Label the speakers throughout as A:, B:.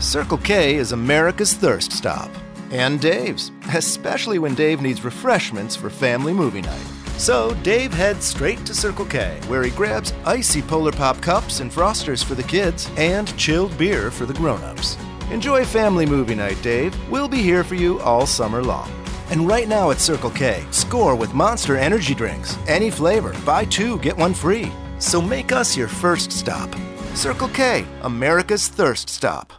A: Circle K is America's thirst stop. And Dave's, especially when Dave needs refreshments for family movie night. So Dave heads straight to Circle K, where he grabs icy Polar Pop cups and frosters for the kids and chilled beer for the grown-ups. Enjoy family movie night, Dave. We'll be here for you all summer long. And right now at Circle K, score with Monster Energy drinks. Any flavor, buy two, get one free. So make us your first stop. Circle K, America's thirst stop.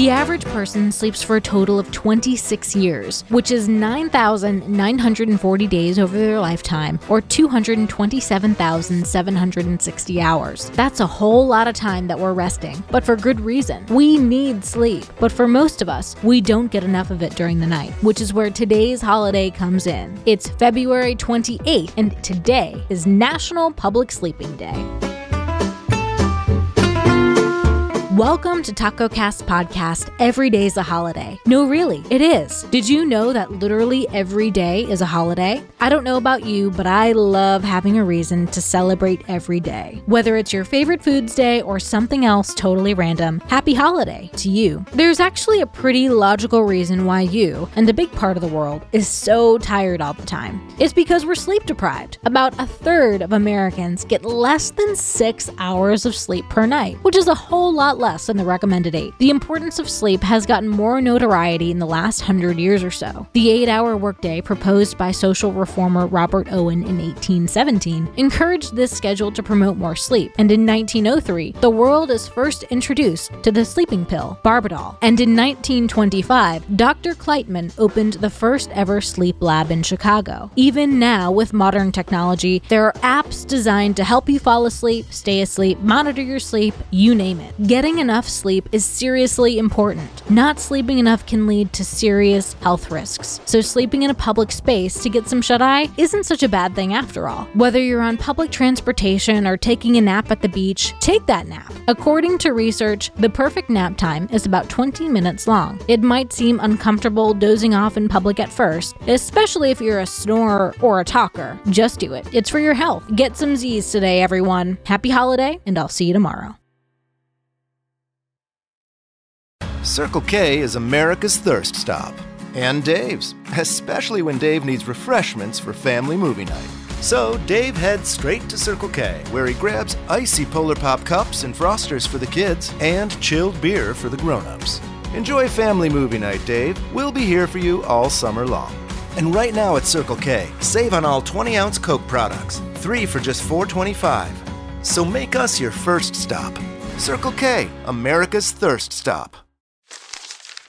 B: The average person sleeps for a total of 26 years, which is 9,940 days over their lifetime, or 227,760 hours. That's a whole lot of time that we're resting, but for good reason. We need sleep, but for most of us, we don't get enough of it during the night, which is where today's holiday comes in. It's February 28th, and today is National Public Sleeping Day. Welcome to Taco Cast Podcast. Every day's a holiday. No, really, it is. Did you know that literally every day is a holiday? I don't know about you, but I love having a reason to celebrate every day. Whether it's your favorite foods day or something else totally random, happy holiday to you. There's actually a pretty logical reason why you, and a big part of the world, is so tired all the time. It's because we're sleep deprived. About a third of Americans get less than six hours of sleep per night, which is a whole lot less than the recommended eight. The importance of sleep has gotten more notoriety in the last hundred years or so. The eight hour workday, proposed by social reformer Robert Owen in 1817, encouraged this schedule to promote more sleep. And in 1903, the world is first introduced to the sleeping pill, Barbital. And in 1925, Dr. Kleitman opened the first ever sleep lab in Chicago. Even now, with modern technology, there are apps designed to help you fall asleep, stay asleep, monitor your sleep, you name it. Getting enough sleep is seriously important. Not sleeping enough can lead to serious health risks. So, sleeping in a public space to get some shut eye isn't such a bad thing after all. Whether you're on public transportation or taking a nap at the beach, take that nap. According to research, the perfect nap time is about 20 minutes long. It might seem uncomfortable dozing off in public at first, especially if you're a snorer or a talker. Just do it. It's for your health. Get some Z's today, everyone. Happy holiday, and I'll see you tomorrow.
A: Circle K is America's thirst stop. And Dave's, especially when Dave needs refreshments for family movie night. So Dave heads straight to Circle K, where he grabs icy Polar Pop cups and frosters for the kids and chilled beer for the grown-ups. Enjoy family movie night, Dave. We'll be here for you all summer long. And right now at Circle K, save on all 20-ounce Coke products, three for just $4.25. So make us your first stop. Circle K, America's thirst stop.